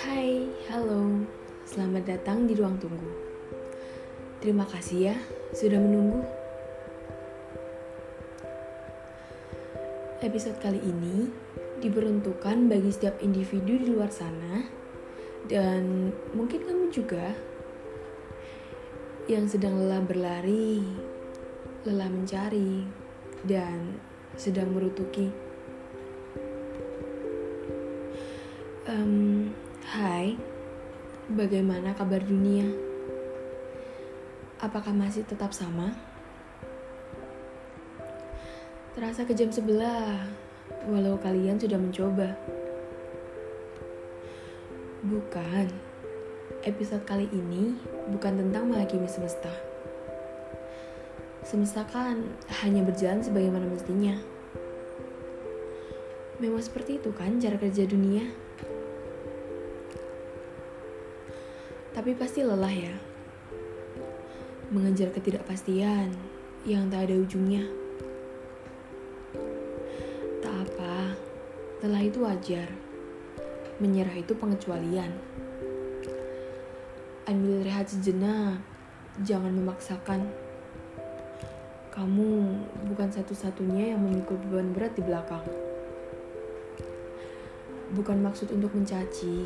Hai, halo. Selamat datang di ruang tunggu. Terima kasih ya sudah menunggu. Episode kali ini diperuntukkan bagi setiap individu di luar sana dan mungkin kamu juga yang sedang lelah berlari, lelah mencari, dan sedang merutuki. Um, hai, bagaimana kabar dunia? Apakah masih tetap sama? Terasa kejam sebelah, walau kalian sudah mencoba. Bukan, episode kali ini bukan tentang menghakimi semesta. Semesta kan hanya berjalan sebagaimana mestinya. Memang seperti itu kan cara kerja dunia. Tapi pasti lelah ya. Mengejar ketidakpastian yang tak ada ujungnya. Tak apa, lelah itu wajar. Menyerah itu pengecualian. Ambil rehat sejenak, jangan memaksakan. Kamu bukan satu-satunya yang memikul beban berat di belakang. Bukan maksud untuk mencaci,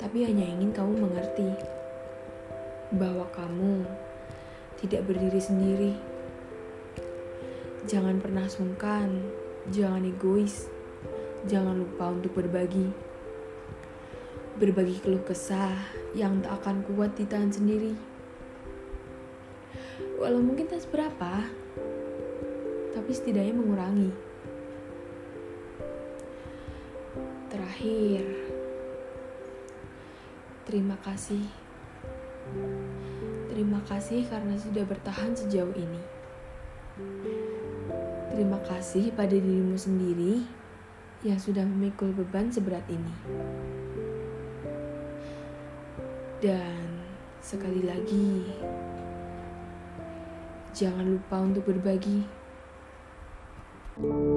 tapi hanya ingin kamu mengerti bahwa kamu tidak berdiri sendiri. Jangan pernah sungkan, jangan egois, jangan lupa untuk berbagi. Berbagi keluh kesah yang tak akan kuat ditahan sendiri. Walau mungkin tak seberapa, tapi setidaknya mengurangi. Terakhir, Terima kasih. Terima kasih karena sudah bertahan sejauh ini. Terima kasih pada dirimu sendiri yang sudah memikul beban seberat ini. Dan sekali lagi, jangan lupa untuk berbagi. thank you